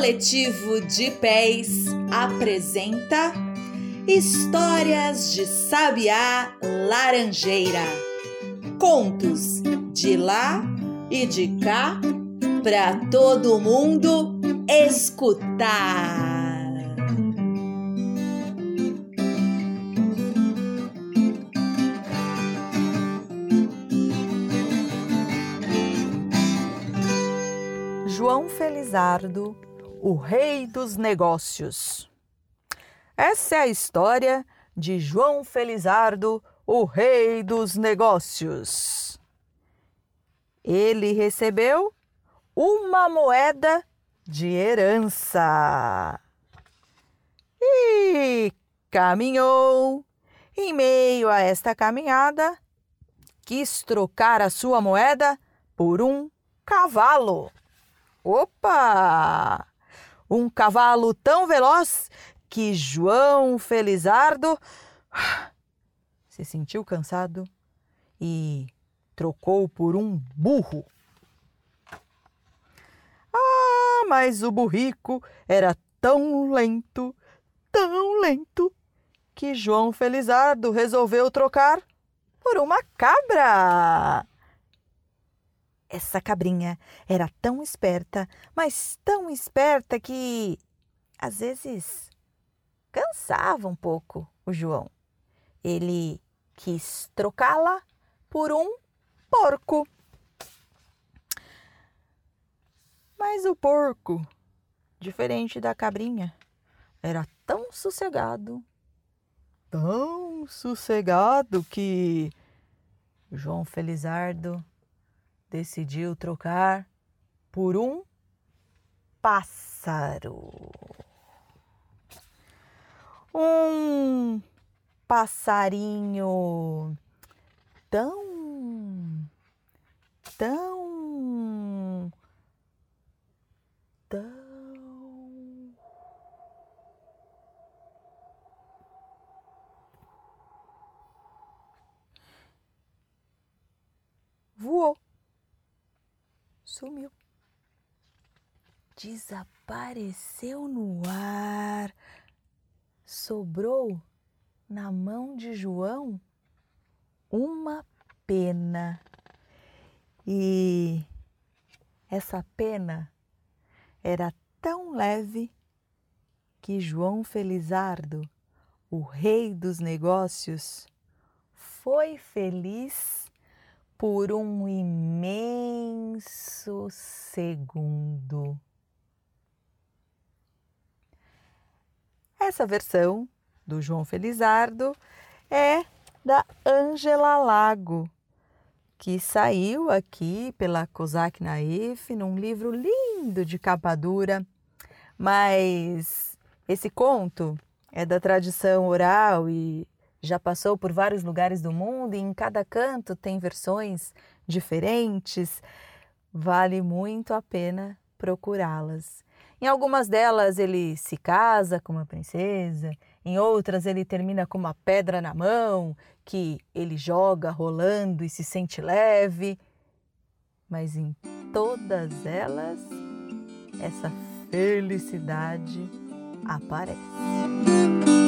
Coletivo de Pés apresenta Histórias de Sabiá Laranjeira. Contos de lá e de cá para todo mundo escutar. João Felizardo, o rei dos negócios. Essa é a história de João Felizardo, o rei dos negócios. Ele recebeu uma moeda de herança e caminhou. Em meio a esta caminhada, quis trocar a sua moeda por um cavalo. Opa! Um cavalo tão veloz que João Felizardo se sentiu cansado e trocou por um burro. Ah, mas o burrico era tão lento, tão lento, que João Felizardo resolveu trocar por uma cabra. Essa cabrinha era tão esperta, mas tão esperta que às vezes cansava um pouco o João. Ele quis trocá-la por um porco. Mas o porco, diferente da cabrinha, era tão sossegado, tão sossegado que João Felizardo decidiu trocar por um pássaro. Um passarinho tão, tão, tão. Voou sumiu. Desapareceu no ar. Sobrou na mão de João uma pena. E essa pena era tão leve que João Felizardo, o rei dos negócios, foi feliz por um imenso segundo. Essa versão do João Felizardo é da Angela Lago, que saiu aqui pela Cosac Naif num livro lindo de capa dura, mas esse conto é da tradição oral e já passou por vários lugares do mundo e em cada canto tem versões diferentes. Vale muito a pena procurá-las. Em algumas delas ele se casa com uma princesa, em outras ele termina com uma pedra na mão que ele joga rolando e se sente leve. Mas em todas elas, essa felicidade aparece.